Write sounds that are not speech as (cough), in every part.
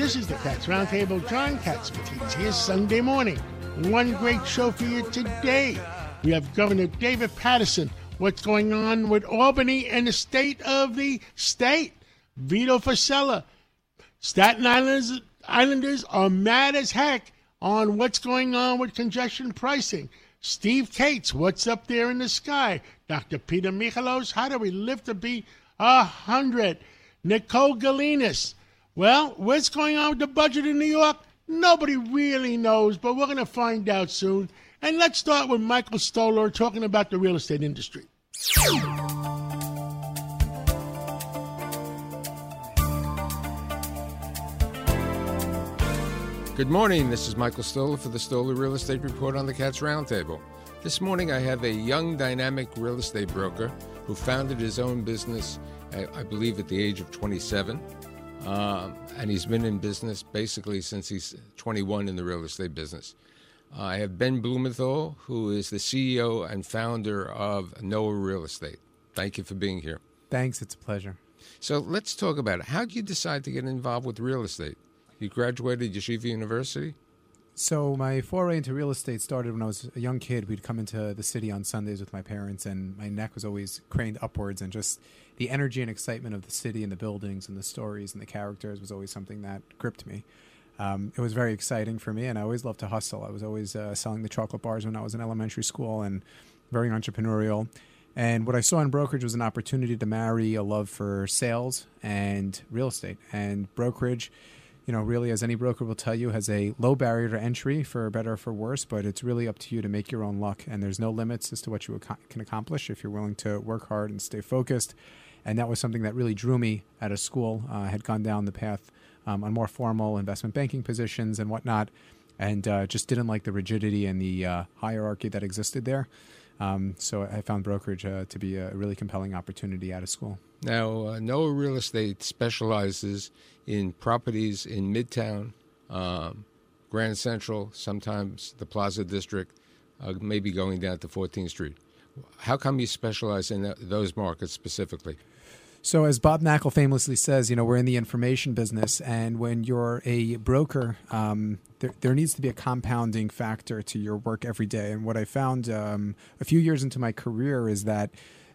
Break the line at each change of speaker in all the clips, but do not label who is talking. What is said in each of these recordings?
This is the Cats Roundtable. John Catsimatidis here Sunday morning. One great show for you today. We have Governor David Paterson. What's going on with Albany and the state of the state? Vito Fossella. Staten Islanders, Islanders are mad as heck on what's going on with congestion pricing. Steve Kates, what's up there in the sky? Dr. Peter Michalos, how do we live to be a hundred? Nicole Gelinas, well, what's going on with the budget in New York? Nobody really knows, but we're going to find out soon. And let's start with Michael Stoller talking about the real estate industry.
Good morning. This is Michael Stoller for the Stoller Real Estate Report on the Cats Roundtable. This morning I have a young, dynamic real estate broker who founded his own business, I believe, at the age of 27. Um, and he's been in business basically since he's 21 in the real estate business. Uh, I have Ben Blumenthal, who is the CEO and founder of Noah Real Estate. Thank you for being here.
Thanks, it's a pleasure.
So let's talk about it. How did you decide to get involved with real estate? You graduated Yeshiva University?
So my foray into real estate started when I was a young kid. We'd come into the city on Sundays with my parents, and my neck was always craned upwards, and just the energy and excitement of the city and the buildings and the stories and the characters was always something that gripped me. Um, it was very exciting for me, and I always loved to hustle. I was always uh, selling the chocolate bars when I was in elementary school, and very entrepreneurial. And what I saw in brokerage was an opportunity to marry a love for sales and real estate. And brokerage you know, really, as any broker will tell you, has a low barrier to entry for better or for worse, but it's really up to you to make your own luck. And there's no limits as to what you can accomplish if you're willing to work hard and stay focused. And that was something that really drew me out of school. Uh, I had gone down the path um, on more formal investment banking positions and whatnot, and uh, just didn't like the rigidity and the uh, hierarchy that existed there. Um, so I found brokerage uh, to be a really compelling opportunity out of school.
Now, uh, Real Estate specializes in properties in Midtown, um, Grand Central, sometimes the Plaza District, uh, maybe going down to 14th Street. How come you specialize in those markets specifically?
So, as Bob Knakal famously says, you know, we're in the information business, and when you're a broker, um, there, there needs to be a compounding factor to your work every day. And what I found um, a few years into my career is that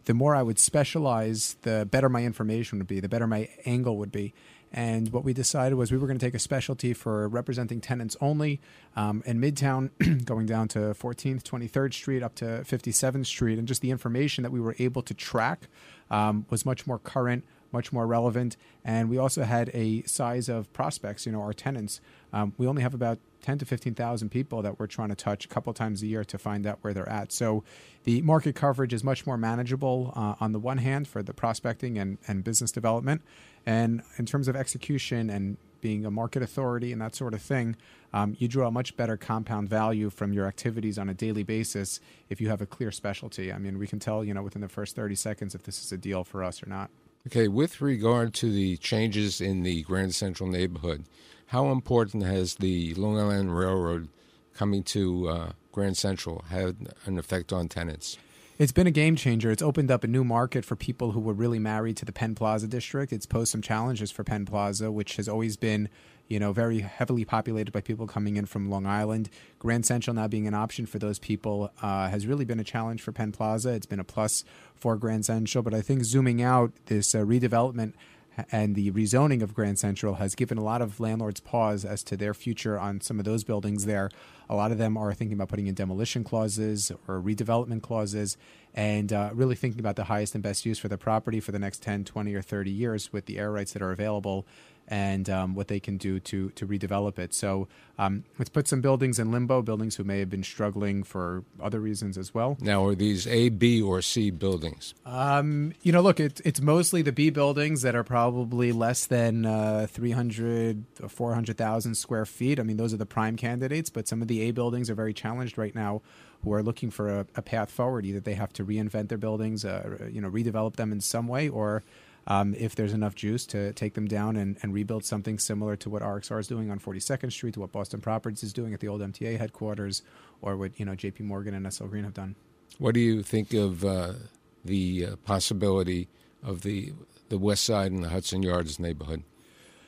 the more I would specialize, the better my information would be, the better my angle would be. And what we decided was we were going to take a specialty for representing tenants only um, in Midtown, (clears throat) going down to 14th, 23rd Street, up to 57th Street. And just the information that we were able to track um, was much more current, much more relevant. And we also had a size of prospects, you know, our tenants. Um, we only have about 10 to 15,000 people that we're trying to touch a couple times a year to find out where they're at. So the market coverage is much more manageable uh, on the one hand for the prospecting and, and business development. And in terms of execution and being a market authority and that sort of thing, um, you draw a much better compound value from your activities on a daily basis if you have a clear specialty. I mean, we can tell, you know, within the first 30 seconds if this is a deal for us or not.
Okay, with regard to the changes in the Grand Central neighborhood, how important has the Long Island Railroad coming to uh, Grand Central had an effect on tenants?
It's been a game changer. It's opened up a new market for people who were really married to the Penn Plaza district. It's posed some challenges for Penn Plaza, which has always been, you know, very heavily populated by people coming in from Long Island. Grand Central now being an option for those people uh, has really been a challenge for Penn Plaza. It's been a plus for Grand Central, but I think zooming out, this uh, redevelopment and the rezoning of Grand Central has given a lot of landlords pause as to their future on some of those buildings there. A lot of them are thinking about putting in demolition clauses or redevelopment clauses and uh, really thinking about the highest and best use for the property for the next 10, 20, or 30 years with the air rights that are available. And um, what they can do to to redevelop it. So um, let's put some buildings in limbo, buildings who may have been struggling for other reasons as well.
Now, are these A, B, or C buildings?
Um, you know, look, it, it's mostly the B buildings that are probably less than uh, 300 or 400,000 square feet. I mean, those are the prime candidates, but some of the A buildings are very challenged right now who are looking for a, a path forward. Either they have to reinvent their buildings, uh, you know, redevelop them in some way, or um, if there's enough juice to take them down and, and, rebuild something similar to what RXR is doing on 42nd Street, to what Boston Properties is doing at the old MTA headquarters, or what you know JP Morgan and SL Green have done.
What do you think of uh, the uh, possibility of the the West Side and the Hudson Yards neighborhood?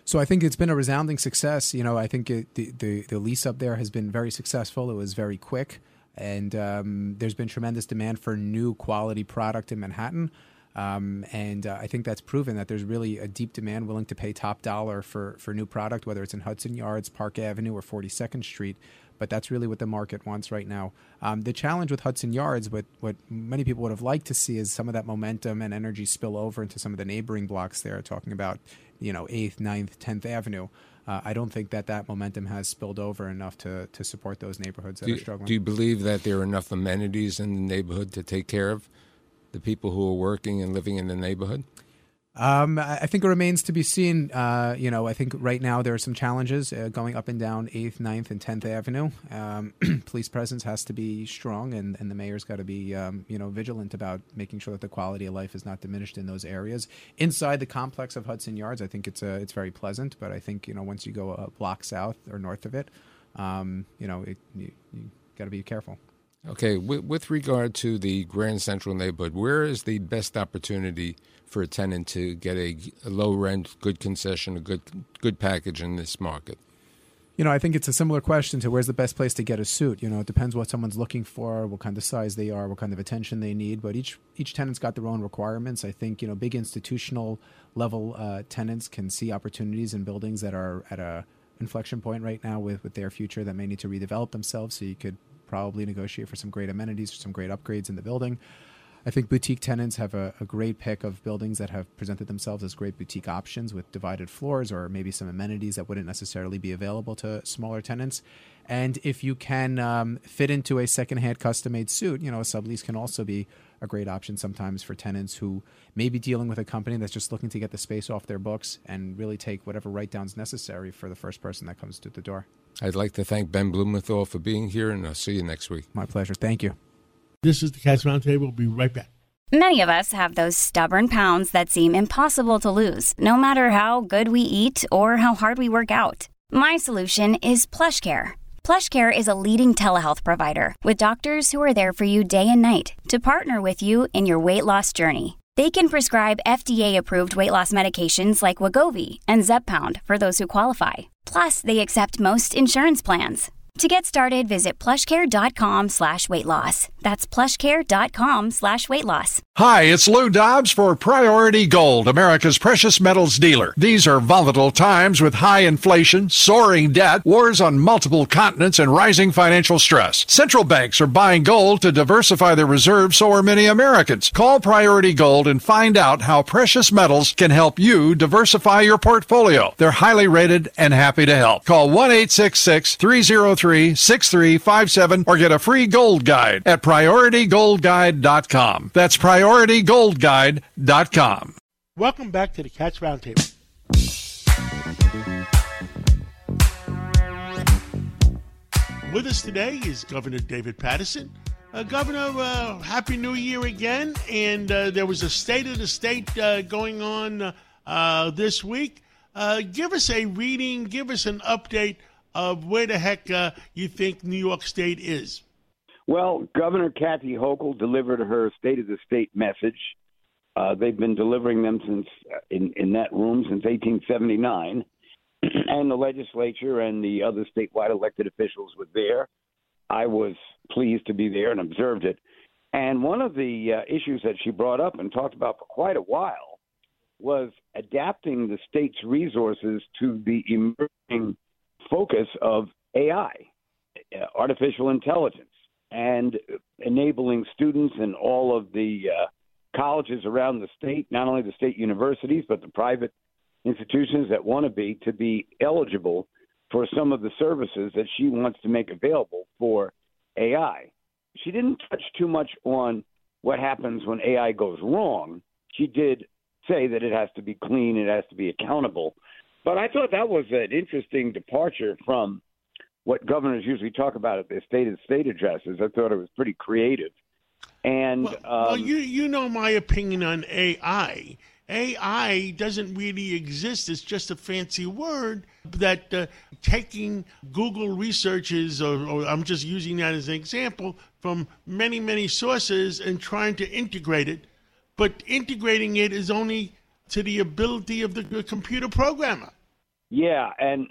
So I think it's been a resounding success. You know, I think it, the, the, the lease up there has been very successful. It was very quick, and um, there's been tremendous demand for new quality product in Manhattan. Um, and uh, I think that's proven that there's really a deep demand willing to pay top dollar for, for new product, whether it's in Hudson Yards, Park Avenue, or 42nd Street. But that's really what the market wants right now. Um, the challenge with Hudson Yards, what, what many people would have liked to see, is some of that momentum and energy spill over into some of the neighboring blocks there, talking about, you know, 8th, 9th, 10th Avenue. Uh, I don't think that that momentum has spilled over enough to, to support those neighborhoods that
do,
are struggling.
Do you believe that there are enough amenities in the neighborhood to take care of the people who are working and living in the neighborhood?
Um, I think it remains to be seen. Uh, you know, I think right now there are some challenges uh, going up and down 8th, 9th, and 10th Avenue. Um, (clears throat) police presence has to be strong, and, and the mayor's got to be, um, you know, vigilant about making sure that the quality of life is not diminished in those areas. Inside the complex of Hudson Yards, I think it's uh, it's very pleasant, but I think you know once you go a block south or north of it, um, you know, it, you, you got to be careful.
Okay, with, with, regard to the Grand Central neighborhood, where is the best opportunity for a tenant to get a, a, low rent, good concession, a good good package in this market?
You know, I think it's a similar question to where's the best place to get a suit. You know, it depends what someone's looking for, what kind of size they are, what kind of attention they need. But each each tenant's got their own requirements. I think you know, big institutional level uh, tenants can see opportunities in buildings that are at a inflection point right now with, with their future that may need to redevelop themselves. So you could probably negotiate for some great amenities or some great upgrades in the building. I think boutique tenants have a, a, great pick of buildings that have presented themselves as great boutique options with divided floors or maybe some amenities that wouldn't necessarily be available to smaller tenants. And if you can um, fit into a secondhand custom made suit, you know, a sublease can also be a great option sometimes for tenants who may be dealing with a company that's just looking to get the space off their books and really take whatever write downs necessary for the first person that comes to the door.
I'd like to thank Ben Blumenthal for being here, and I'll see you next week.
My pleasure. Thank you.
This is the Cats Roundtable. We'll be right back.
Many of us have those stubborn pounds that seem impossible to lose, no matter how good we eat or how hard we work out. My solution is PlushCare. PlushCare is a leading telehealth provider with doctors who are there for you day and night to partner with you in your weight loss journey. They can prescribe FDA-approved weight loss medications like Wegovy and Zepbound for those who qualify Plus, they accept most insurance plans. To get started, visit plushcare.com slash weight loss. That's plushcare.com slash weight loss.
Hi, it's Lou Dobbs for Priority Gold, America's precious metals dealer. These are volatile times with high inflation, soaring debt, wars on multiple continents, and rising financial stress. Central banks are buying gold to diversify their reserves, so are many Americans. Call Priority Gold and find out how precious metals can help you diversify your portfolio. They're highly rated and happy to help. Call 1 303 6357 or get a free gold guide at PriorityGoldGuide.com. That's PriorityGoldGuide.com.
Welcome back to the Cats Roundtable. With us today is Governor David Paterson. Uh, Governor, uh, Happy New Year again. And uh, there was a State of the State uh, going on uh, this week. Uh, give us a reading, give us an update of where the heck you think New York State is.
Well, Governor Kathy Hochul delivered her State of the State message. Uh, they've been delivering them since uh, in, in that room since 1879, (clears throat) and the legislature and the other statewide elected officials were there. I was pleased to be there and observed it. And one of the uh, issues that she brought up and talked about for quite a while was adapting the state's resources to the emerging focus of AI, uh, artificial intelligence and enabling students in all of the uh, colleges around the state, not only the state universities, but the private institutions that want to be to be eligible for some of the services that she wants to make available for AI. She didn't touch too much on what happens when AI goes wrong. She did say that it has to be clean, it has to be accountable. But I thought that was an interesting departure from what governors usually talk about at their state of state addresses. I thought it was pretty creative. And
Well,
um,
well, you you know my opinion on AI. AI doesn't really exist. It's just a fancy word that uh, taking Google researches, or, or I'm just using that as an example, from many, many sources and trying to integrate it. But integrating it is only to the ability of the, the computer programmer.
Yeah, and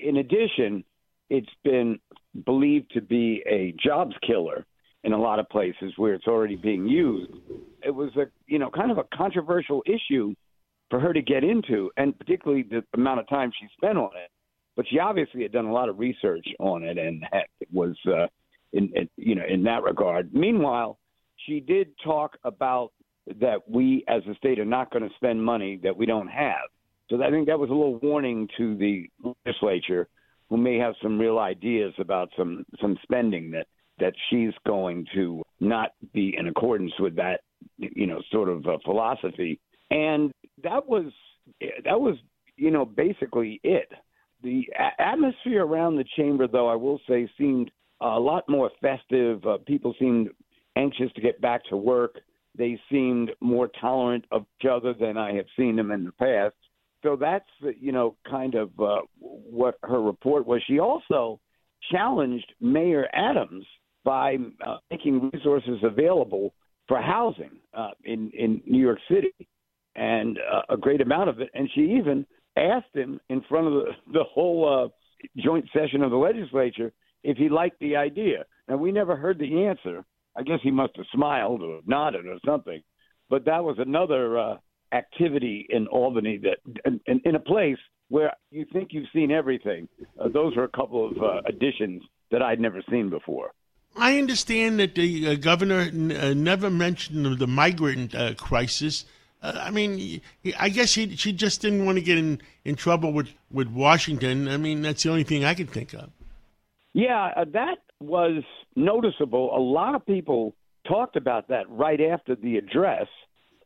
in addition, it's been believed to be a jobs killer in a lot of places where it's already being used. It was a you know kind of a controversial issue for her to get into, and particularly the amount of time she spent on it. But she obviously had done a lot of research on it, and had, was uh, in, in you know in that regard. Meanwhile, she did talk about that we as a state are not going to spend money that we don't have. So I think that was a little warning to the legislature, who may have some real ideas about some some spending that that she's going to not be in accordance with that, you know, sort of uh, philosophy. And that was that was you know basically it. The a- atmosphere around the chamber, though, I will say, seemed a lot more festive. Uh, people seemed anxious to get back to work. They seemed more tolerant of each other than I have seen them in the past. So that's you know kind of uh, what her report was. She also challenged Mayor Adams by uh, making resources available for housing uh, in in New York City, and uh, a great amount of it. And she even asked him in front of the the whole uh, joint session of the legislature if he liked the idea. Now we never heard the answer. I guess he must have smiled or nodded or something. But that was another uh, activity in Albany that, in, in, a place where you think you've seen everything. Uh, those are a couple of uh, additions that I'd never seen before.
I understand that the uh, governor n- uh, never mentioned the migrant uh, crisis. Uh, I mean, he- I guess he, she just didn't want to get in, in trouble with, with Washington. I mean, that's the only thing I can think of.
Yeah, uh, that was noticeable. A lot of people talked about that right after the address.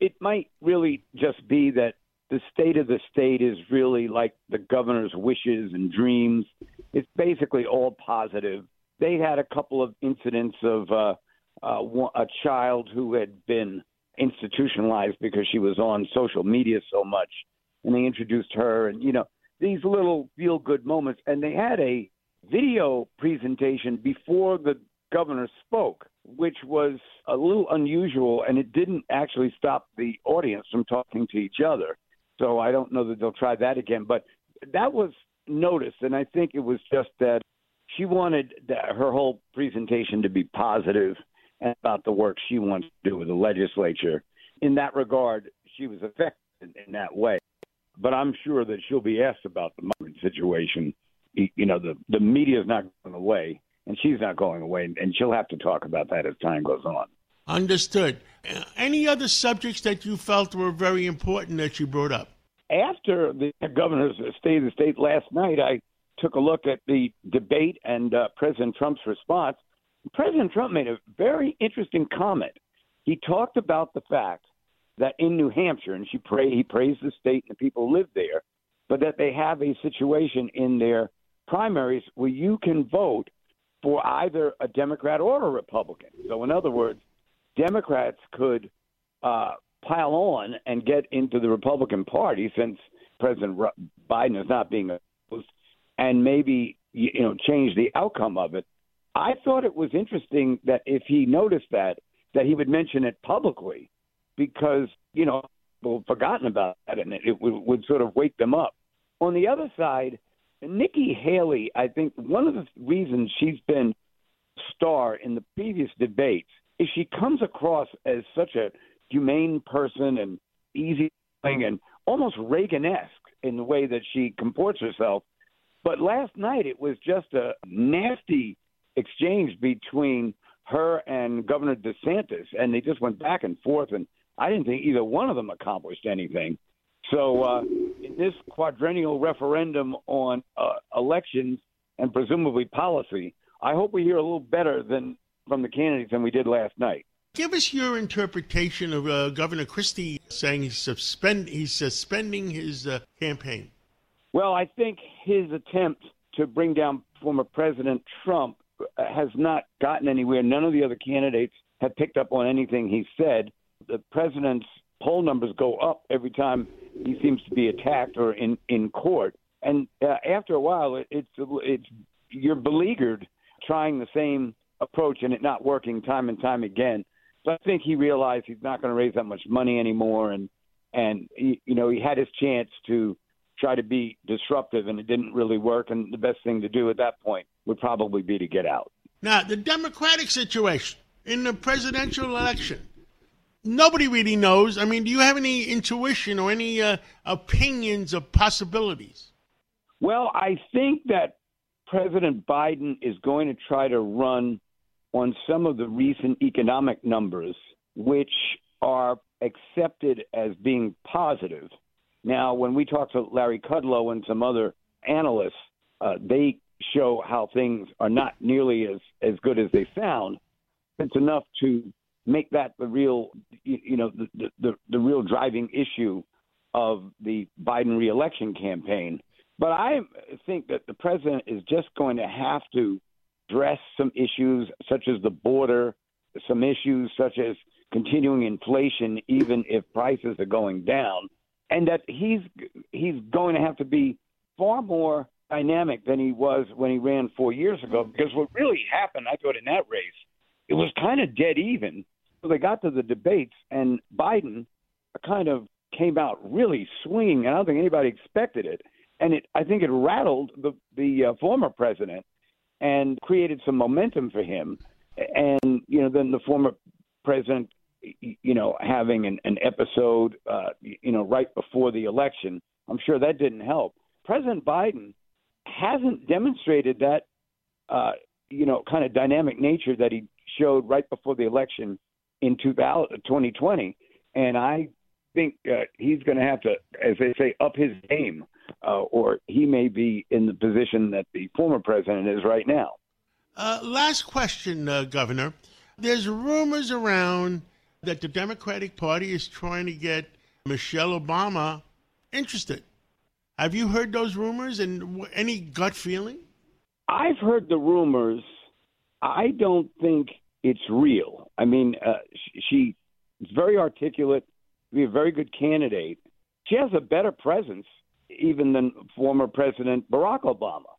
It might really just be that the state of the state is really like the governor's wishes and dreams. It's basically all positive. They had a couple of incidents of uh, uh, a child who had been institutionalized because she was on social media so much, and they introduced her, and you know these little feel good moments. And they had a video presentation before the governor spoke, which was a little unusual, and it didn't actually stop the audience from talking to each other. So I don't know that they'll try that again, but that was noticed, and I think it was just that she wanted that, her whole presentation to be positive and about the work she wants to do with the legislature. In that regard, she was effective in, in that way. But I'm sure that she'll be asked about the migrant situation. You you know, the the media is not going away, and she's not going away, and she'll have to talk about that as time goes on.
Understood. Uh, any other subjects that you felt were very important that you brought up?
after the governor's state of the state last night, I took a look at the debate and uh, President Trump's response. President Trump made a very interesting comment. He talked about the fact that in New Hampshire, and she pray, he praised the state and the people who live there, but that they have a situation in their primaries where you can vote for either a Democrat or a Republican. So, in other words, Democrats could uh, pile on and get into the Republican Party since President Biden is not being opposed, and maybe you you know change the outcome of it. I thought it was interesting that if he noticed that, that he would mention it publicly, because you know people have forgotten about that, and it, it would, would sort of wake them up. On the other side, Nikki Haley, I think one of the reasons she's been star in the previous debates is she comes across as such a humane person and easy mm. and almost Reagan-esque in the way that she comports herself. But last night it was just a nasty exchange between her and Governor DeSantis, and they just went back and forth. And I didn't think either one of them accomplished anything. So, uh, in this quadrennial referendum on uh, elections and presumably policy, I hope we hear a little better than from the candidates than we did last night.
Give us your interpretation of uh, Governor Christie saying he's suspend he's suspending his uh, campaign.
Well, I think his attempt to bring down former President Trump has not gotten anywhere. None of the other candidates have picked up on anything he said. The president's poll numbers go up every time he seems to be attacked or in in court, and uh, after a while, it, it's it's you're beleaguered trying the same approach and it not working time and time again. So I think he realized he's not going to raise that much money anymore, and and he, you know he had his chance to try to be disruptive, and it didn't really work. And the best thing to do at that point would probably be to get out.
Now, the Democratic situation in the presidential election, nobody really knows. I mean, do you have any intuition or any uh, opinions of possibilities?
Well, I think that President Biden is going to try to run on some of the recent economic numbers, which are accepted as being positive. Now, when we talk to Larry Kudlow and some other analysts, uh, they show how things are not nearly as, as good as they sound. It's enough to make that the real, you know, the, the, the real driving issue of the Biden reelection campaign. But I think that the president is just going to have to address some issues such as the border, some issues such as continuing inflation, even if prices are going down, and that he's he's going to have to be far more dynamic than he was when he ran four years ago. Because what really happened, I thought, in that race, it was kind of dead even. So they got to the debates, and Biden kind of came out really swinging. And I don't think anybody expected it and it I think it rattled the the uh, former president and created some momentum for him. And you know, then the former president, you know, having an, an episode, uh, you know, right before the election, I'm sure that didn't help. President Biden hasn't demonstrated that, uh, you know, kind of dynamic nature that he showed right before the election in 2020, and I think uh, he's going to have to, as they say, up his game uh, or he may be in the position that the former president is right now.
Uh, last question, uh, Governor. There's rumors around that the Democratic Party is trying to get Michelle Obama interested. Have you heard those rumors and any gut feeling?
I've heard the rumors. I don't think it's real. I mean, uh, she, she's very articulate, be a very good candidate. She has a better presence even than former President Barack Obama.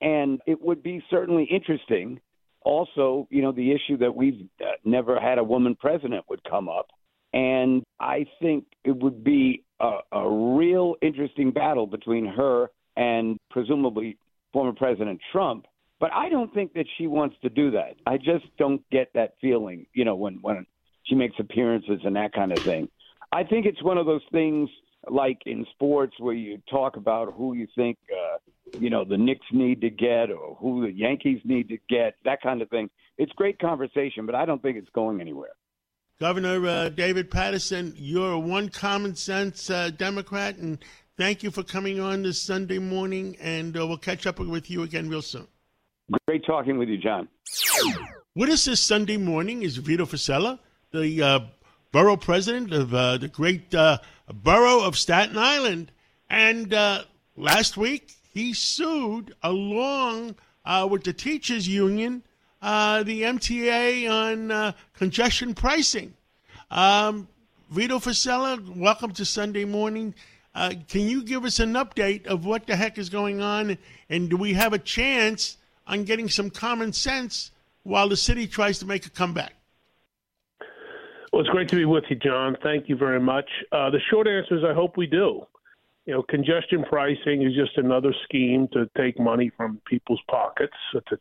And it would be certainly interesting. Also, you know, the issue that we've uh, never had a woman president would come up. And I think it would be a, a real interesting battle between her and presumably former President Trump. But I don't think that she wants to do that. I just don't get that feeling, you know, when, when she makes appearances and that kind of thing. I think it's one of those things – like in sports where you talk about who you think uh, you know the Knicks need to get or who the Yankees need to get, that kind of thing. It's great conversation, but I don't think it's going anywhere.
Governor uh, David Paterson, you're a one common sense uh, Democrat, and thank you for coming on this Sunday morning. And uh, we'll catch up with you again real soon.
Great talking with you, John.
With us this Sunday morning is Vito Fossella, the uh, borough president of uh, the great uh, borough of Staten Island. And uh, last week, he sued along uh, with the teachers union uh, the MTA on uh, congestion pricing. Um, Vito Fossella, welcome to Sunday morning. can you give us an update of what the heck is going on? And do we have a chance on getting some common sense while the city tries to make a comeback?
Well, it's great to be with you, John. Thank you very much. Uh, the short answer is I hope we do. You know, congestion pricing is just another scheme to take money from people's pockets, to,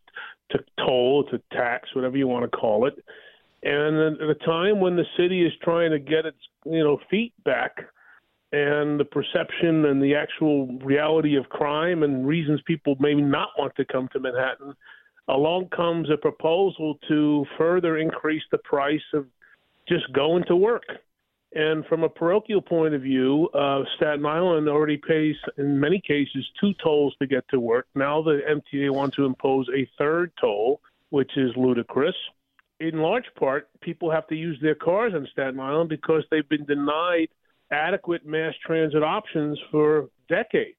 to toll, to tax, whatever you want to call it. And at a time when the city is trying to get its, you know, feet back, and the perception and the actual reality of crime and reasons people maybe not want to come to Manhattan, along comes a proposal to further increase the price of just going to work. And from a parochial point of view, uh, Staten Island already pays, in many cases, two tolls to get to work. Now the MTA wants to impose a third toll, which is ludicrous. In large part, people have to use their cars on Staten Island because they've been denied adequate mass transit options for decades.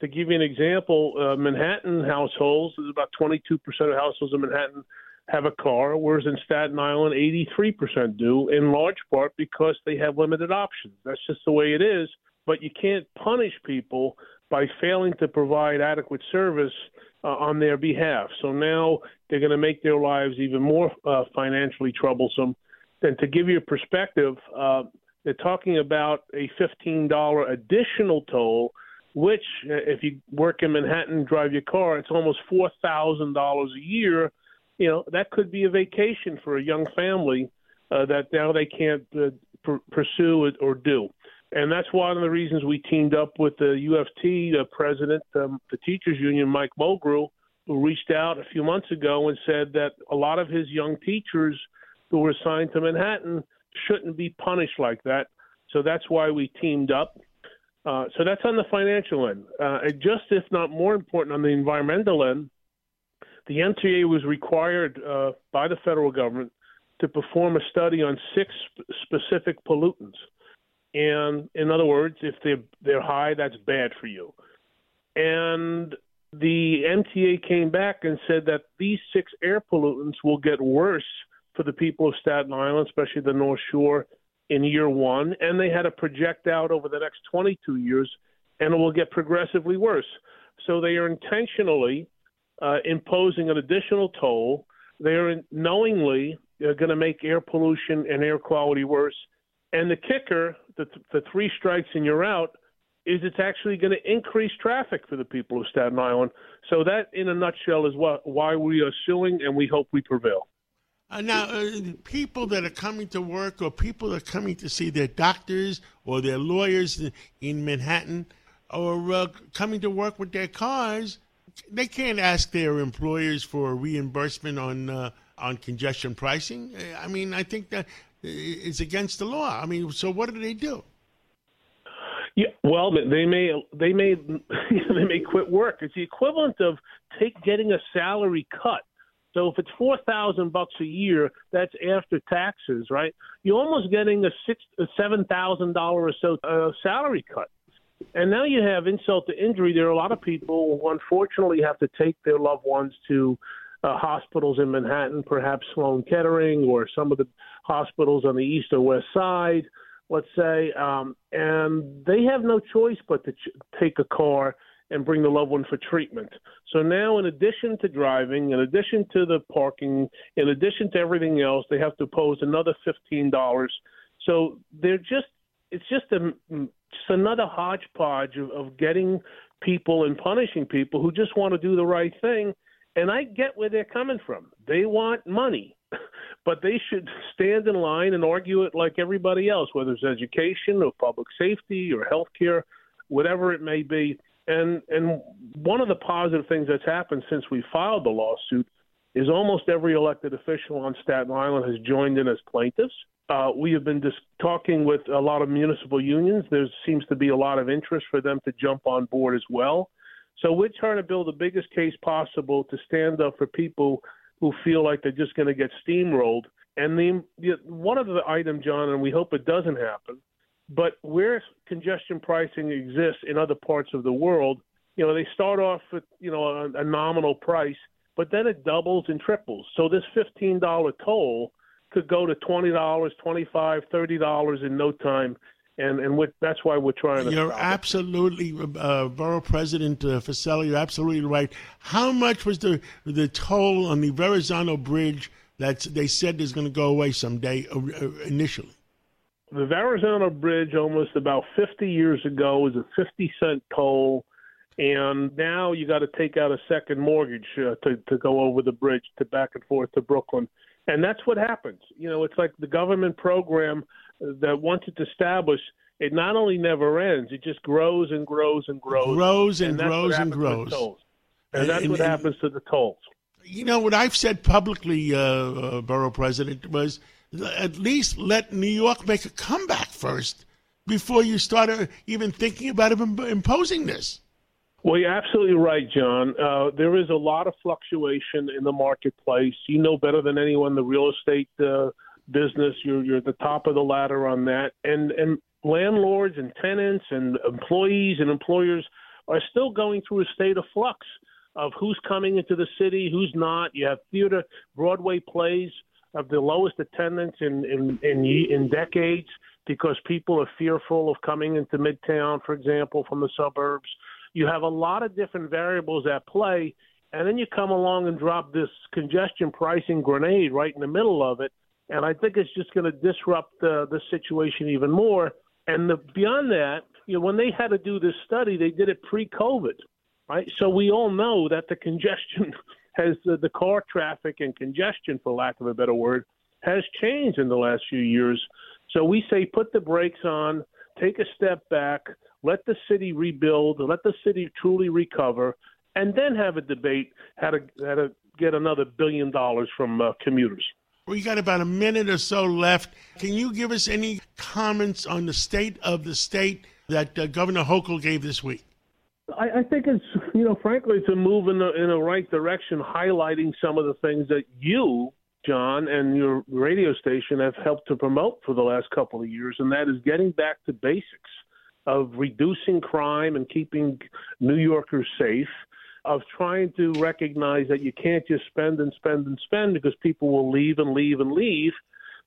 To give you an example, uh, Manhattan households, there's about 22% of households in Manhattan have a car, whereas in Staten Island, 83% do, in large part because they have limited options. That's just the way it is. But you can't punish people by failing to provide adequate service uh, on their behalf. So now they're going to make their lives even more uh, financially troublesome. And to give you a perspective, uh, they're talking about a $15 additional toll, which, uh, if you work in Manhattan, drive your car, it's almost $4,000 a year you know that could be a vacation for a young family uh, that now they can't uh, pr- pursue it or do. And that's one of the reasons we teamed up with the UFT the president, um, the teachers union, Mike Mulgrew, who reached out a few months ago and said that a lot of his young teachers who were assigned to Manhattan shouldn't be punished like that. So that's why we teamed up. Uh, so that's on the financial end. Uh, just if not more important on the environmental end, the MTA was required uh, by the federal government to perform a study on six specific pollutants. And in other words, if they're they're high, that's bad for you. And the MTA came back and said that these six air pollutants will get worse for the people of Staten Island, especially the North Shore, in year one. And they had to project out over the next 22 years, and it will get progressively worse. So they are intentionally uh, imposing an additional toll. They're knowingly uh, going to make air pollution and air quality worse. And the kicker, the, the three strikes and you're out, is it's actually going to increase traffic for the people of Staten Island. So that, in a nutshell, is what why we are suing, and we hope we prevail.
Uh, now, uh, people that are coming to work or people that are coming to see their doctors or their lawyers in Manhattan or uh, coming to work with their cars, they can't ask their employers for reimbursement on uh, on congestion pricing. I mean, I think that it's against the law. I mean, so what do they do?
Yeah, well, they may they may (laughs) they may quit work. It's the equivalent of take getting a salary cut. So if it's four thousand bucks a year, that's after taxes, right? You're almost getting a six a seven thousand dollar or so uh, salary cut. And now you have insult to injury. There are a lot of people who unfortunately have to take their loved ones to uh, hospitals in Manhattan, perhaps Sloan Kettering or some of the hospitals on the east or west side, let's say, um, and they have no choice but to ch- take a car and bring the loved one for treatment. So now, in addition to driving, in addition to the parking, in addition to everything else, they have to pose another fifteen dollars. So they're just it's just a just another hodgepodge of, of getting people and punishing people who just want to do the right thing. And I get where they're coming from. They want money, (laughs) but they should stand in line and argue it like everybody else, whether it's education or public safety or healthcare, whatever it may be. And and one of the positive things that's happened since we filed the lawsuit is almost every elected official on Staten Island has joined in as plaintiffs. Uh, we have been just talking with a lot of municipal unions. There seems to be a lot of interest for them to jump on board as well. So we're trying to build the biggest case possible to stand up for people who feel like they're just going to get steamrolled. And the, the one of the item, John, and we hope it doesn't happen, but where congestion pricing exists in other parts of the world, you know, they start off with you know a, a nominal price, but then it doubles and triples. So this fifteen dollar toll could go to twenty dollars, twenty five, thirty dollars in no time, and and with, that's why we're trying to.
You're absolutely, uh, Borough President uh, You're absolutely right. How much was the the toll on the Verrazano Bridge that they said is going to go away someday uh, initially?
The Verrazano Bridge, almost about 50 years ago, was a 50 cent toll and now you got to take out a second mortgage uh, to to go over the bridge to back and forth to Brooklyn and that's what happens. You know, it's like the government program that once it's established, it not only never ends, it just grows and grows and grows.
Grows and, and grows and grows.
And, and that's and, what happens to the tolls.
You know, what I've said publicly, uh, uh, Borough President, was at least let New York make a comeback first before you start even thinking about imposing this.
Well, you're absolutely right, John. Uh, there is a lot of fluctuation in the marketplace. You know better than anyone the real estate uh, business. You're you're at the top of the ladder on that, and and landlords and tenants and employees and employers are still going through a state of flux of who's coming into the city, who's not. You have theater, Broadway plays of the lowest attendance in in in, in decades because people are fearful of coming into Midtown, for example, from the suburbs. You have a lot of different variables at play, and then you come along and drop this congestion pricing grenade right in the middle of it, and I think it's just going to disrupt the the situation even more. And the, beyond that, you know, when they had to do this study, they did it pre-COVID, right? So we all know that the congestion has uh, the car traffic and congestion, for lack of a better word, has changed in the last few years. So we say put the brakes on, take a step back, let the city rebuild, let the city truly recover, and then have a debate how to how to get another billion dollars from uh, commuters.
We got about a minute or so left. Can you give us any comments on the state of the state that uh, Governor Hochul gave this week?
I, I think it's you know frankly it's a move in the in the right direction, highlighting some of the things that you John, and your radio station have helped to promote for the last couple of years, and that is getting back to basics of reducing crime and keeping New Yorkers safe, of trying to recognize that you can't just spend and spend and spend because people will leave and leave and leave.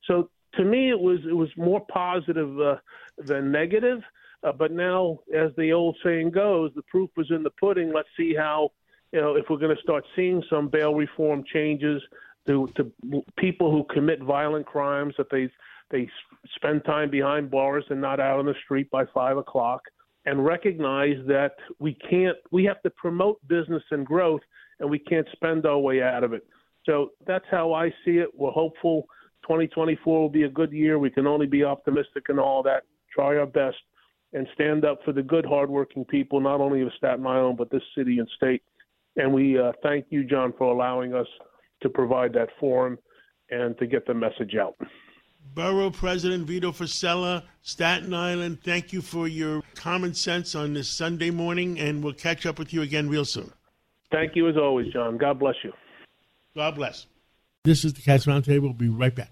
So to me, it was it was more positive uh, than negative. Uh, but now, as the old saying goes, the proof is in the pudding. Let's see how you know if we're going to start seeing some bail reform changes to to people who commit violent crimes that they they spend time behind bars and not out on the street by five o'clock and recognize that we can't we have to promote business and growth and we can't spend our way out of it. So that's how i see it. We're hopeful 2024 will be a good year. We can only be optimistic and all that. Try our best and stand up for the good hardworking people not only of staten island but this city and state and we uh, thank you john for allowing us to provide that forum and to get the message out.
Borough President Vito Fossella, Staten Island, thank you for your common sense on this Sunday morning, and we'll catch up with you again real soon.
Thank you as always, John. God bless you.
God bless. This is the Cats Roundtable. We'll be right back.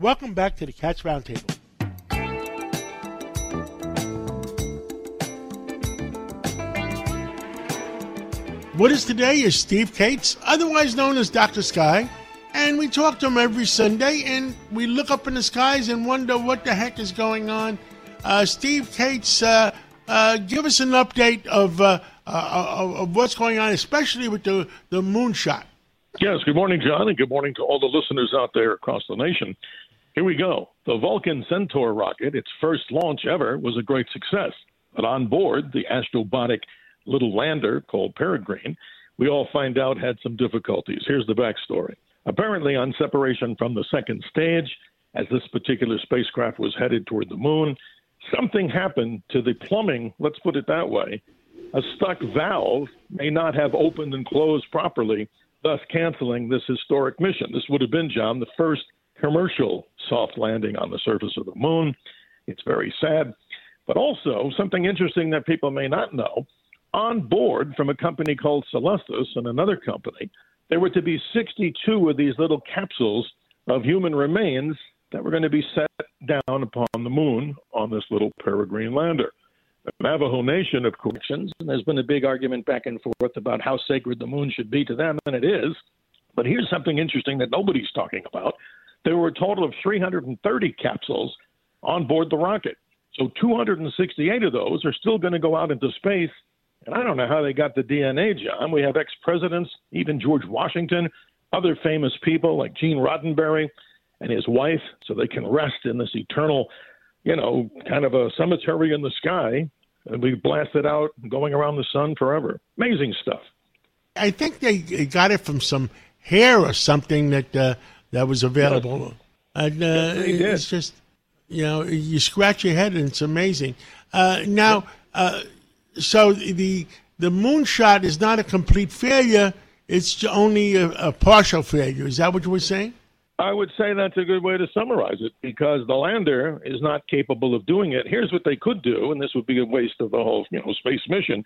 Welcome back to the Cats Roundtable. What is today is Steve Kates, otherwise known as Dr. Sky, and we talk to him every Sunday and we look up in the skies and wonder what the heck is going on. Uh, Steve Kates, uh, uh, give us an update of, uh, uh, of what's going on, especially with the, the moonshot.
Yes, good morning, John, and good morning to all the listeners out there across the nation. Here we go. The Vulcan Centaur rocket, its first launch ever, was a great success. But on board, the astrobotic little lander called Peregrine, we all find out had some difficulties. Here's the backstory. Apparently, on separation from the second stage, as this particular spacecraft was headed toward the moon, something happened to the plumbing, let's put it that way. A stuck valve may not have opened and closed properly, thus canceling this historic mission. This would have been, John, the first commercial soft landing on the surface of the moon. It's very sad. But also, something interesting that people may not know on board from a company called Celestis and another company, there were to be 62 of these little capsules of human remains that were going to be set down upon the moon on this little peregrine lander. The Navajo Nation of corrections, and there's been a big argument back and forth about how sacred the moon should be to them, and it is. But here's something interesting that nobody's talking about. There were a total of 330 capsules on board the rocket. So 268 of those are still going to go out into space. And I don't know how they got the DNA, John. We have ex presidents, even George Washington, other famous people like Gene Roddenberry. and his wife so they can rest in this eternal, you know, kind of a cemetery in the sky. And we blast it out going around the sun forever. Amazing stuff.
I think they got it from some hair or something that uh, that was available. And uh, it's just, you know, you scratch your head and it's amazing. Uh, now, uh, so the the moonshot is not a complete failure; it's only a, a partial failure. Is that what you were saying?
I would say that's a good way to summarize it because the lander is not capable of doing it. Here's what they could do, and this would be a waste of the whole, you know, space mission,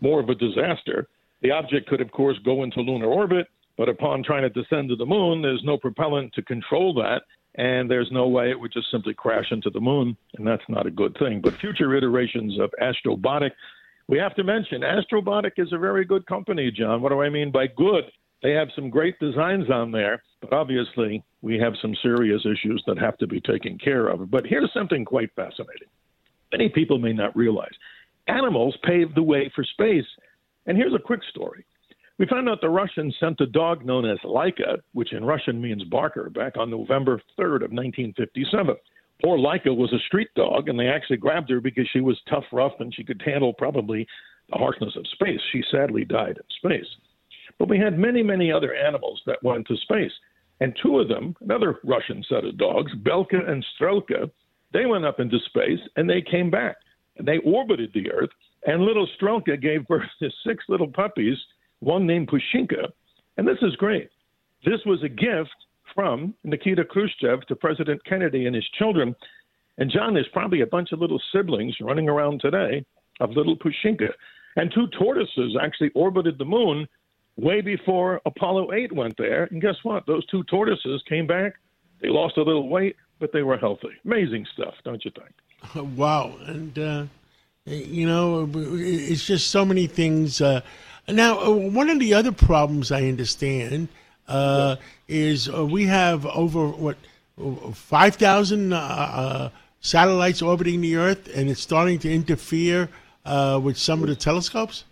more of a disaster. The object could, of course, go into lunar orbit, but upon trying to descend to the moon, there's no propellant to control that, and there's no way it would just simply crash into the moon, and that's not a good thing. But future iterations of Astrobotic, we have to mention Astrobotic is a very good company, John. What do I mean by good? They have some great designs on there, but obviously we have some serious issues that have to be taken care of. But here's something quite fascinating. Many people may not realize animals paved the way for space. And here's a quick story. We found out the Russians sent a dog known as Laika, which in Russian means barker, back on November 3rd of 1957. Poor Laika was a street dog, and they actually grabbed her because she was tough, rough, and she could handle probably the harshness of space. She sadly died in space. But we had many, many other animals that went to space. And two of them, another Russian set of dogs, Belka and Strelka, they went up into space and they came back. And they orbited the Earth. And little Strelka gave birth to six little puppies, one named Pushinka. And this is great. This was a gift from Nikita Khrushchev to President Kennedy and his children. And John, there's probably a bunch of little siblings running around today of little Pushinka. And two tortoises actually orbited the moon way before Apollo 8 went there. And guess what? Those two tortoises came back. They lost a little weight, but they were healthy. Amazing stuff, don't you think? (laughs)
Wow, and uh, you know, it's just so many things. Uh, now, uh, one of the other problems I understand uh, is uh, we have over what five thousand uh, uh, satellites orbiting the Earth, and it's starting to interfere uh, with some of the telescopes.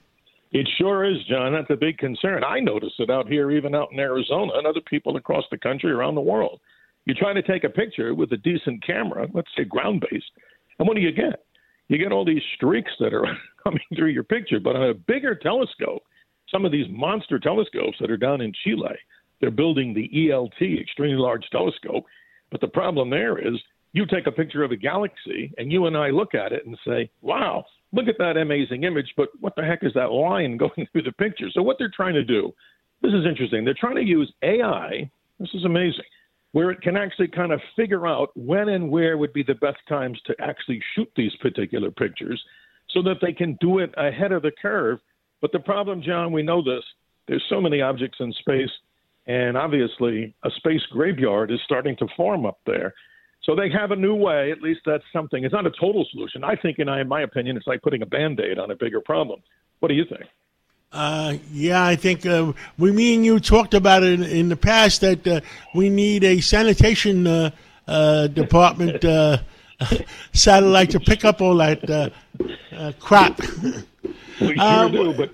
It sure is, John. That's a big concern. I notice it out here, even out in Arizona, and other people across the country, around the world. You try to take a picture with a decent camera, let's say ground based, and what do you get? You get all these streaks that are coming through your picture. But on a bigger telescope, some of these monster telescopes that are down in Chile, they're building the ELT, Extremely Large Telescope. But the problem there is you take a picture of a galaxy and you and I look at it and say, wow, look at that amazing image, but what the heck is that line (laughs) going through the picture? So, what they're trying to do, this is interesting. They're trying to use AI, this is amazing, where it can actually kind of figure out when and where would be the best times to actually shoot these particular pictures so that they can do it ahead of the curve. But the problem, John, we know this there's so many objects in space, and obviously a space graveyard is starting to form up there. So they have a new way. At least that's something. It's not a total solution. I think, in, my opinion, it's like putting a band aid on a bigger problem. What do you think?
Uh, yeah, I think uh, we, me and you talked about it in, in the past that uh, we need a sanitation uh, uh, department uh, (laughs) satellite to pick up all that uh, uh, crap.
We sure
Uh, (laughs)
do, but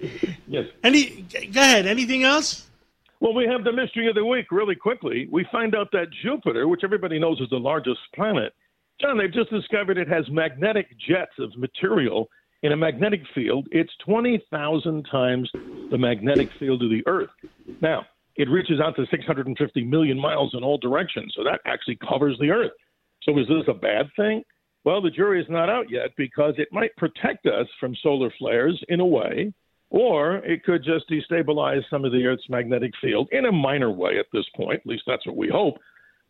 yes.
Any, go ahead. Anything else?
Well, we have the mystery of the week really quickly. We find out that Jupiter, which everybody knows is the largest planet, John, they've just discovered it has magnetic jets of material in a magnetic field. It's 20,000 times the magnetic field of the Earth. Now, it reaches out to 650 million miles in all directions, so that actually covers the Earth. So is this a bad thing? Well, the jury is not out yet because it might protect us from solar flares in a way, or it could just destabilize some of the Earth's magnetic field in a minor way at this point. At least that's what we hope.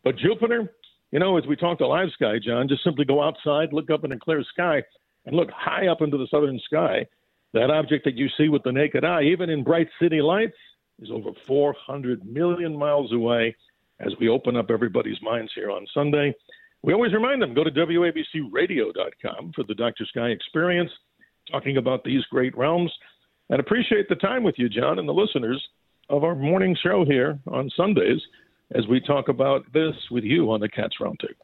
But Jupiter, you know, as we talk to Live Sky, John, just simply go outside, look up in a clear sky, and look high up into the southern sky. That object that you see with the naked eye, even in bright city lights, is over 400 million miles away as we open up everybody's minds here on Sunday. We always remind them go to WABCRadio.com for the Dr. Sky experience, talking about these great realms. And appreciate the time with you, John, and the listeners of our morning show here on Sundays as we talk about this with you on the Cats Roundtable.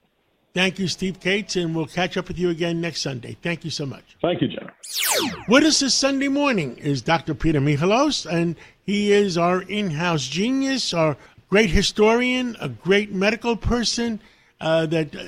Thank you, Steve Kates, and we'll catch up with you again next Sunday. Thank you so much.
Thank you, John.
With us this Sunday morning is Dr. Peter Michalos, and he is our in-house genius, our great historian, a great medical person uh, that uh,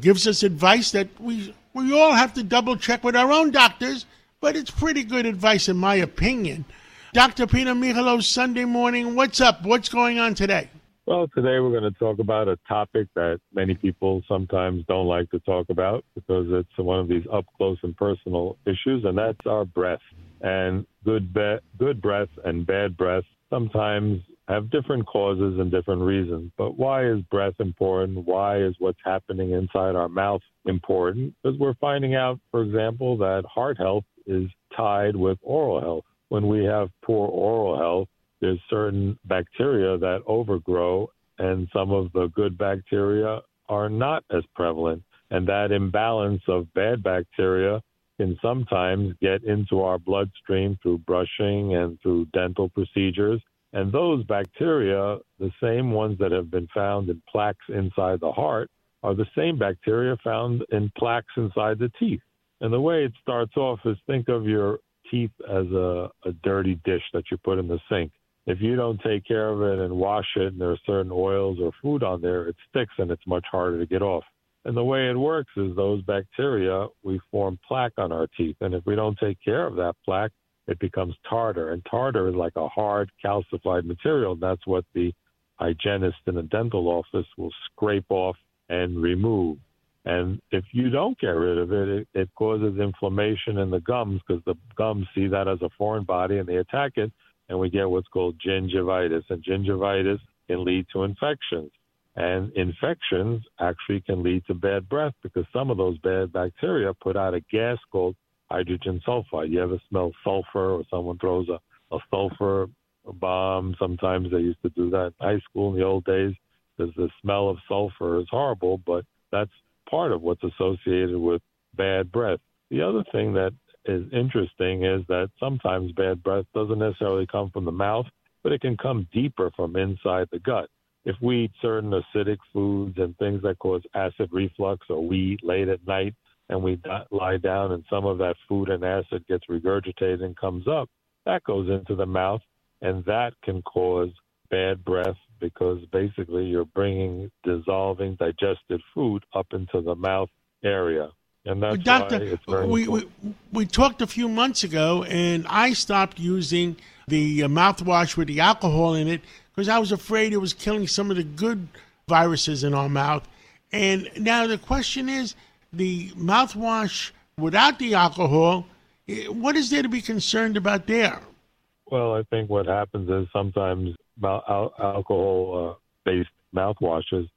gives us advice that we we all have to double check with our own doctors, but it's pretty good advice in my opinion. Dr. Peter Michalos, Sunday morning. What's up? What's going on today?
Well, today we're going to talk about a topic that many people sometimes don't like to talk about because it's one of these up close and personal issues, and that's our breath. And good, be- good breath and bad breath sometimes have different causes and different reasons. But why is breath important? Why is what's happening inside our mouth important? Because we're finding out, for example, that heart health is tied with oral health. When we have poor oral health, there's certain bacteria that overgrow, and some of the good bacteria are not as prevalent. And that imbalance of bad bacteria can sometimes get into our bloodstream through brushing and through dental procedures. And those bacteria, the same ones that have been found in plaques inside the heart, are the same bacteria found in plaques inside the teeth. And the way it starts off is think of your teeth as a, a dirty dish that you put in the sink if you don't take care of it and wash it and there are certain oils or food on there, it sticks and it's much harder to get off. And the way it works is those bacteria, we form plaque on our teeth. And if we don't take care of that plaque, it becomes tartar. And tartar is like a hard calcified material. That's what the hygienist in a dental office will scrape off and remove. And if you don't get rid of it, it, it causes inflammation in the gums because the gums see that as a foreign body and they attack it and we get what's called gingivitis. And gingivitis can lead to infections. And infections actually can lead to bad breath because some of those bad bacteria put out a gas called hydrogen sulfide. You ever smell sulfur or someone throws a, a sulfur bomb? Sometimes they used to do that in high school in the old days because the smell of sulfur is horrible, but that's part of what's associated with bad breath. The other thing that is interesting is that sometimes bad breath doesn't necessarily come from the mouth, but it can come deeper from inside the gut. If we eat certain acidic foods and things that cause acid reflux, or we eat late at night and we lie down and some of that food and acid gets regurgitated and comes up, that goes into the mouth and that can cause bad breath because basically you're bringing dissolving digested food up into the mouth area. And that's
Doctor,
why it's very
we, we, we talked a few months ago, and I stopped using the uh, mouthwash with the alcohol in it because I was afraid it was killing some of the good viruses in our mouth. And now the question is the mouthwash without the alcohol, eh, what is there to be concerned about there?
Well, I think what happens is sometimes alcohol uh, based mouthwashes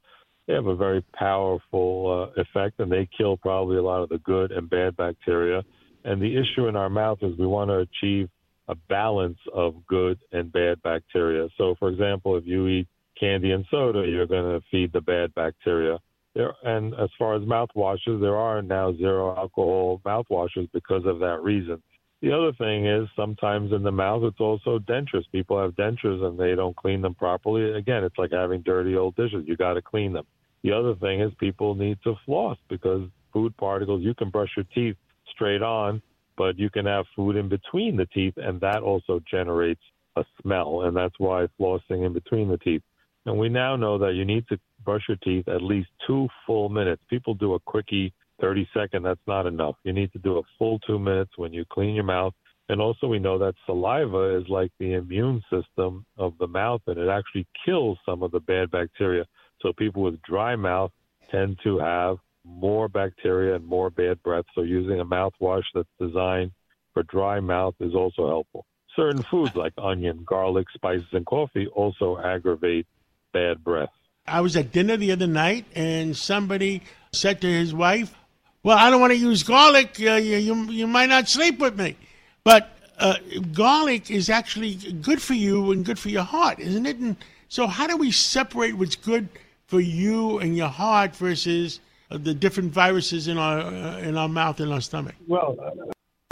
they have a very powerful uh, effect, and they kill probably a lot of the good and bad bacteria. And the issue in our mouth is we want to achieve a balance of good and bad bacteria. So, for example, if you eat candy and soda, you're going to feed the bad bacteria. There, and as far as mouthwashes, there are now zero alcohol mouthwashes because of that reason. The other thing is sometimes in the mouth, it's also dentures. People have dentures and they don't clean them properly. Again, it's like having dirty old dishes. You got to clean them. The other thing is people need to floss because food particles, you can brush your teeth straight on, but you can have food in between the teeth, and that also generates a smell. And that's why flossing in between the teeth. And we now know that you need to brush your teeth at least two full minutes. People do a quickie 30 second, that's not enough. You need to do a full two minutes when you clean your mouth. And also, we know that saliva is like the immune system of the mouth, and it actually kills some of the bad bacteria. So people with dry mouth tend to have more bacteria and more bad breath. So using a mouthwash that's designed for dry mouth is also helpful. Certain foods like onion, garlic, spices, and coffee also aggravate bad breath.
I was at dinner the other night, and somebody said to his wife, "Well, I don't want to use garlic. Uh, you, you you might not sleep with me." But uh, garlic is actually good for you and good for your heart, isn't it? And so, how do we separate what's good for you and your heart versus uh, the different viruses in our uh, in our mouth and our stomach?
Well,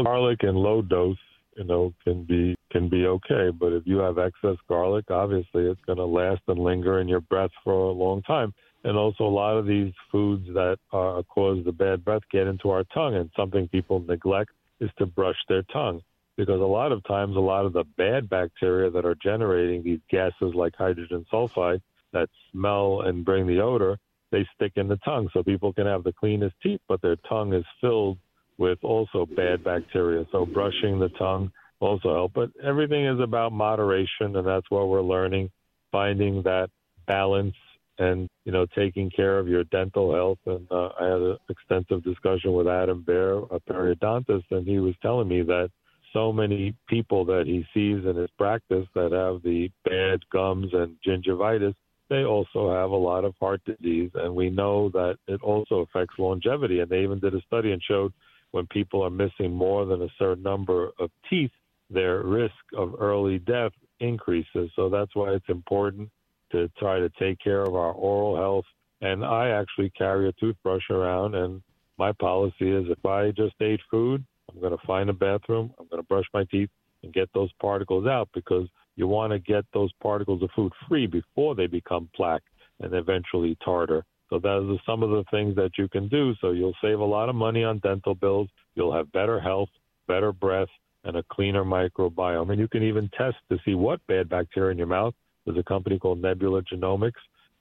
garlic in low dose, you know, can be can be okay, but if you have excess garlic, obviously it's going to last and linger in your breath for a long time. And also, a lot of these foods that uh, cause the bad breath get into our tongue, and something people neglect is to brush their tongue. because a lot of times a lot of the bad bacteria that are generating these gases like hydrogen sulfide that smell and bring the odor, they stick in the tongue. So people can have the cleanest teeth, but their tongue is filled with also bad bacteria. So brushing the tongue also help. But everything is about moderation, and that's what we're learning, finding that balance and you know taking care of your dental health. And uh, I had an extensive discussion with Adam Bear, a periodontist, and he was telling me that so many people that he sees in his practice that have the bad gums and gingivitis, they also have a lot of heart disease, and we know that it also affects longevity. And they even did a study and showed when people are missing more than a certain number of teeth, their risk of early death increases. So that's why it's important to try to take care of our oral health. And I actually carry a toothbrush around, and my policy is if I just ate food, I'm going to find a bathroom, I'm going to brush my teeth and get those particles out because you want to get those particles of food free before they become plaque and eventually tartar. So those are some of the things that you can do. So you'll save a lot of money on dental bills. You'll have better health, better breath, and a cleaner microbiome. And you can even test to see what bad bacteria in your mouth. There's a company called Nebula Genomics,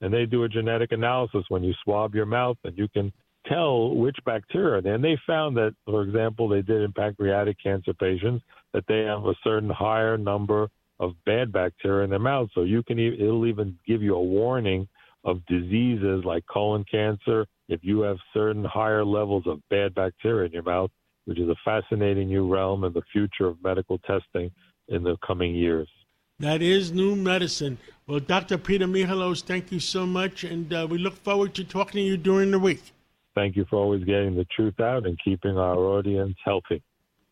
and they do a genetic analysis when you swab your mouth, and you can tell which bacteria. And they found that, for example, they did in pancreatic cancer patients that they have a certain higher number of bad bacteria in their mouth. So you can it'll even give you a warning of diseases like colon cancer if you have certain higher levels of bad bacteria in your mouth, which is a fascinating new realm in the future of medical testing in the coming years.
That is new medicine. Well, Dr. Peter Michalos, thank you so much, and uh, we look forward to talking to you during the week.
Thank you for always getting the truth out and keeping our audience healthy.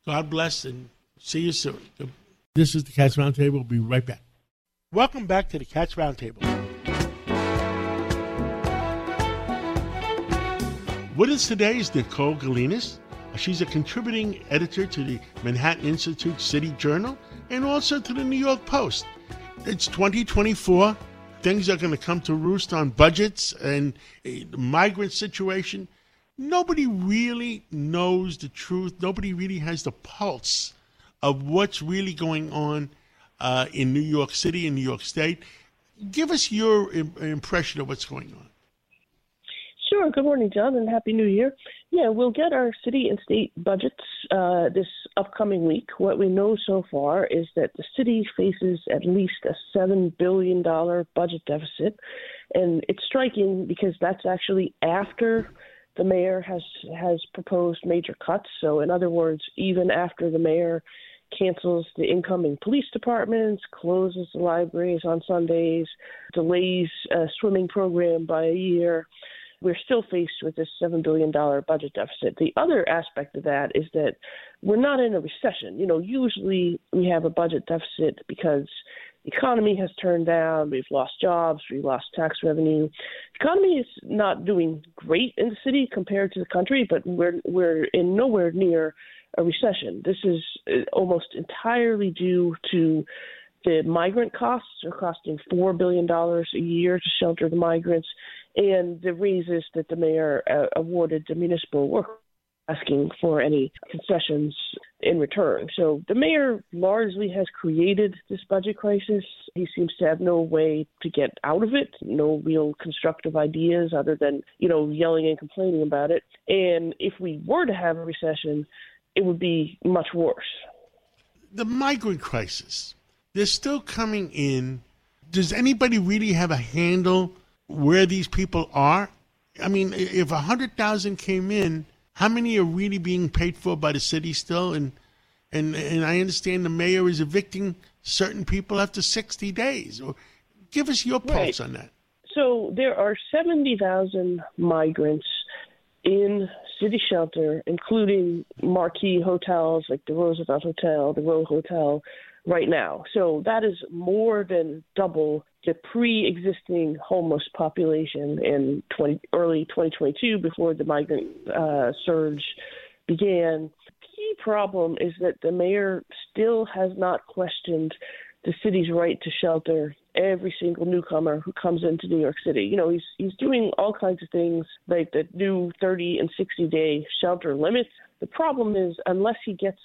God bless, and see you soon. This is the Cats Roundtable. We'll be right back. Welcome back to the Cats Roundtable. What is today's Nicole Gelinas. She's a contributing editor to the Manhattan Institute City Journal and also to the New York Post. It's 2024. Things are going to come to roost on budgets and the migrant situation. Nobody really knows the truth. Nobody really has the pulse of what's really going on uh, in New York City, in New York State. Give us your Im- impression of what's going on.
Sure. Good morning, John, and Happy New Year. Yeah, we'll get our city and state budgets uh, this upcoming week. What we know so far is that the city faces at least a $7 billion budget deficit. And it's striking because that's actually after the mayor has has proposed major cuts. So, in other words, even after the mayor cancels the incoming police departments, closes the libraries on Sundays, delays a swimming program by a year, we're still faced with this $7 billion budget deficit. The other aspect of that is that we're not in a recession. You know, usually we have a budget deficit because the economy has turned down, we've lost jobs, we've lost tax revenue. The economy is not doing great in the city compared to the country, but we're we're in nowhere near a recession. This is uh, almost entirely due to the migrant costs are costing $4 billion a year to shelter the migrants, and the raises that the mayor uh, awarded the municipal workers asking for any concessions in return. So the mayor largely has created this budget crisis. He seems to have no way to get out of it, no real constructive ideas other than, you know, yelling and complaining about it. And if we were to have a recession, it would be much worse.
The migrant crisis, they're still coming in. Does anybody really have a handle where these people are? I mean, if 100,000 came in, how many are really being paid for by the city still? And, and, and I understand the mayor is evicting certain people after 60 days. Or give us your pulse
Right.
on that.
So there are 70,000 migrants in city shelter, including marquee hotels like the Roosevelt Hotel, the Row Hotel, right now. So that is more than double the pre-existing homeless population in 20, early 2022 before the migrant uh, surge began. The key problem is that the mayor still has not questioned the city's right to shelter every single newcomer who comes into New York City. You know, he's he's doing all kinds of things like the new 30 and 60 day shelter limits. The problem is unless he gets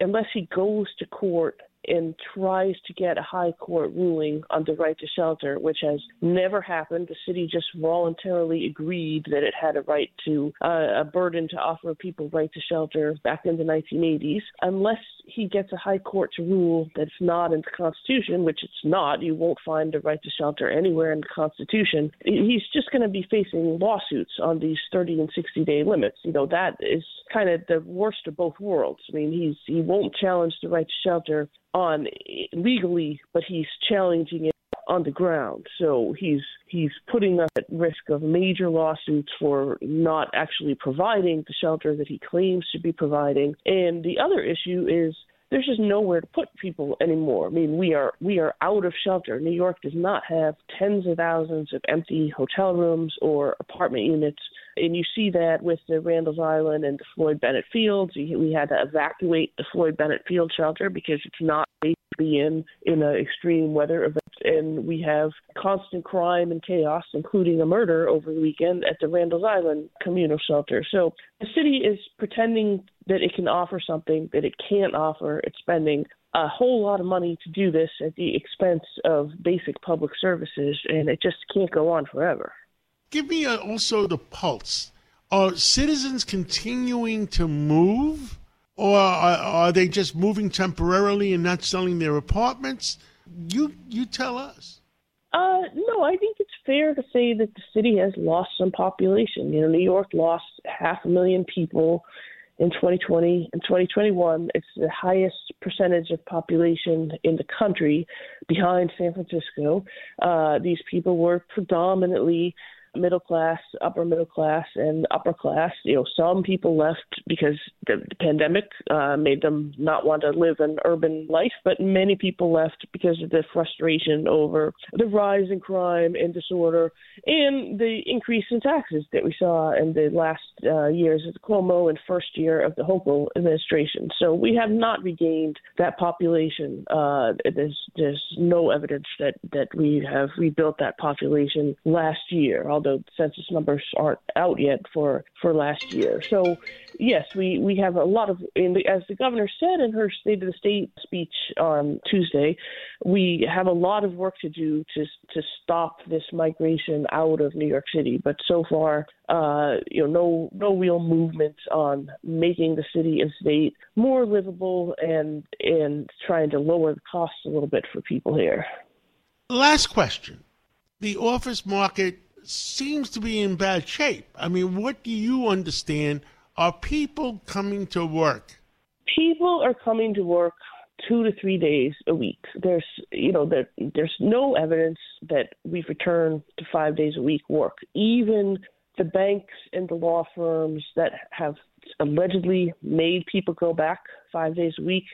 unless he goes to court and tries to get a high court ruling on the right to shelter, which has never happened. The city just voluntarily agreed that it had a right to uh, a burden to offer people right to shelter back in the 1980s. Unless he gets a high court to rule that it's not in the Constitution, which it's not, you won't find a right to shelter anywhere in the Constitution. He's just going to be facing lawsuits on these 30 and 60 day limits. You know that is kind of the worst of both worlds. I mean, he's he won't challenge the right to shelter on legally, but he's challenging it on the ground. So he's he's putting us at risk of major lawsuits for not actually providing the shelter that he claims to be providing. And the other issue is there's just nowhere to put people anymore. I mean, we are we are out of shelter. New York does not have tens of thousands of empty hotel rooms or apartment units and you see that with the Randall's Island and the Floyd Bennett Fields. We had to evacuate the Floyd Bennett Field shelter because it's not safe to be in in an extreme weather event. And we have constant crime and chaos, including a murder over the weekend at the Randall's Island communal shelter. So the city is pretending that it can offer something that it can't offer. It's spending a whole lot of money to do this at the expense of basic public services, and it just can't go on forever
give me a, also the pulse. Are citizens continuing to move, or are, are, they just moving temporarily and not selling their apartments? You you tell us.
Uh, no, I think it's fair to say that the city has lost some population. You know, New York lost half a million people in 2020 and 2021. It's the highest percentage of population in the country, behind San Francisco. Uh, these people were predominantly middle class, upper middle class, and upper class. You know, some people left because the, the pandemic uh, made them not want to live an urban life, but many people left because of the frustration over the rise in crime and disorder and the increase in taxes that we saw in the last uh, years of the Cuomo and first year of the Hochul administration. So we have not regained that population. Uh, there's there's no evidence that that we have rebuilt that population last year although census numbers aren't out yet for for last year. So, yes, we we have a lot of, the, as the governor said in her State of the State speech on Tuesday, we have a lot of work to do to to stop this migration out of New York City. But so far, uh, you know, no no real movement on making the city and state more livable and and trying to lower the costs a little bit for people here.
Last question. The office market seems to be in bad shape. I mean, what do you understand? Are people coming to work?
People are coming to work two to three days a week. There's, you know, there, there's no evidence that we've returned to five days a week work. Even the banks and the law firms that have allegedly made people go back five days a week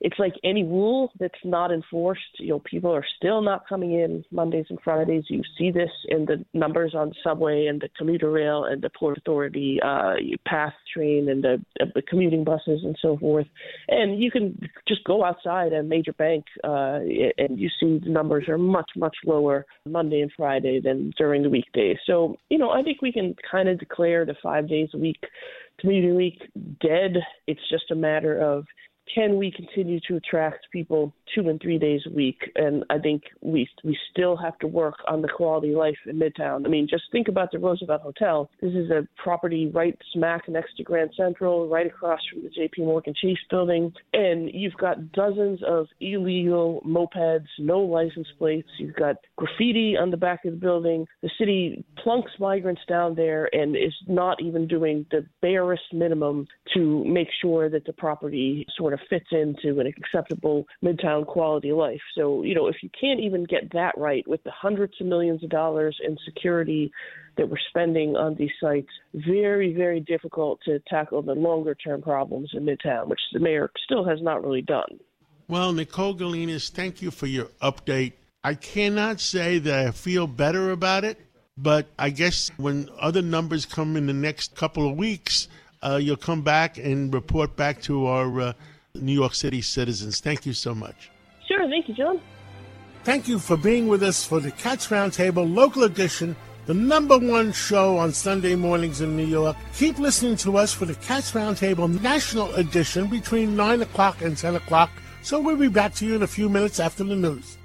it's like any rule that's not enforced. You know, people are still not coming in Mondays and Fridays. You see this in the numbers on subway and the commuter rail and the Port Authority uh, PATH train and the, the commuting buses and so forth. And you can just go outside a major bank uh, and you see the numbers are much much lower Monday and Friday than during the weekdays. So you know, I think we can kind of declare the five days a week commuting week dead. It's just a matter of can we continue to attract people two and three days a week? And I think we we still have to work on the quality of life in Midtown. I mean, just think about the Roosevelt Hotel. This is a property right smack next to Grand Central, right across from the J.P. Morgan Chase building, and you've got dozens of illegal mopeds, no license plates. You've got graffiti on the back of the building. The city plunks migrants down there and is not even doing the barest minimum to make sure that the property sort of of fits into an acceptable midtown quality life. So, you know, if you can't even get that right with the hundreds of millions of dollars in security that we're spending on these sites, very, very difficult to tackle the longer term problems in Midtown, which the mayor still has not really done.
Well, Nicole Gelinas, thank you for your update. I cannot say that I feel better about it, but I guess when other numbers come in the next couple of weeks, uh, you'll come back and report back to our uh, New York City citizens. Thank you so much.
Sure. Thank you, John.
Thank you for being with us for the Cats Roundtable Local Edition, the number one show on Sunday mornings in New York. Keep listening to us for the Cats Roundtable National Edition between 9 o'clock and 10 o'clock. So we'll be back to you in a few minutes after the news.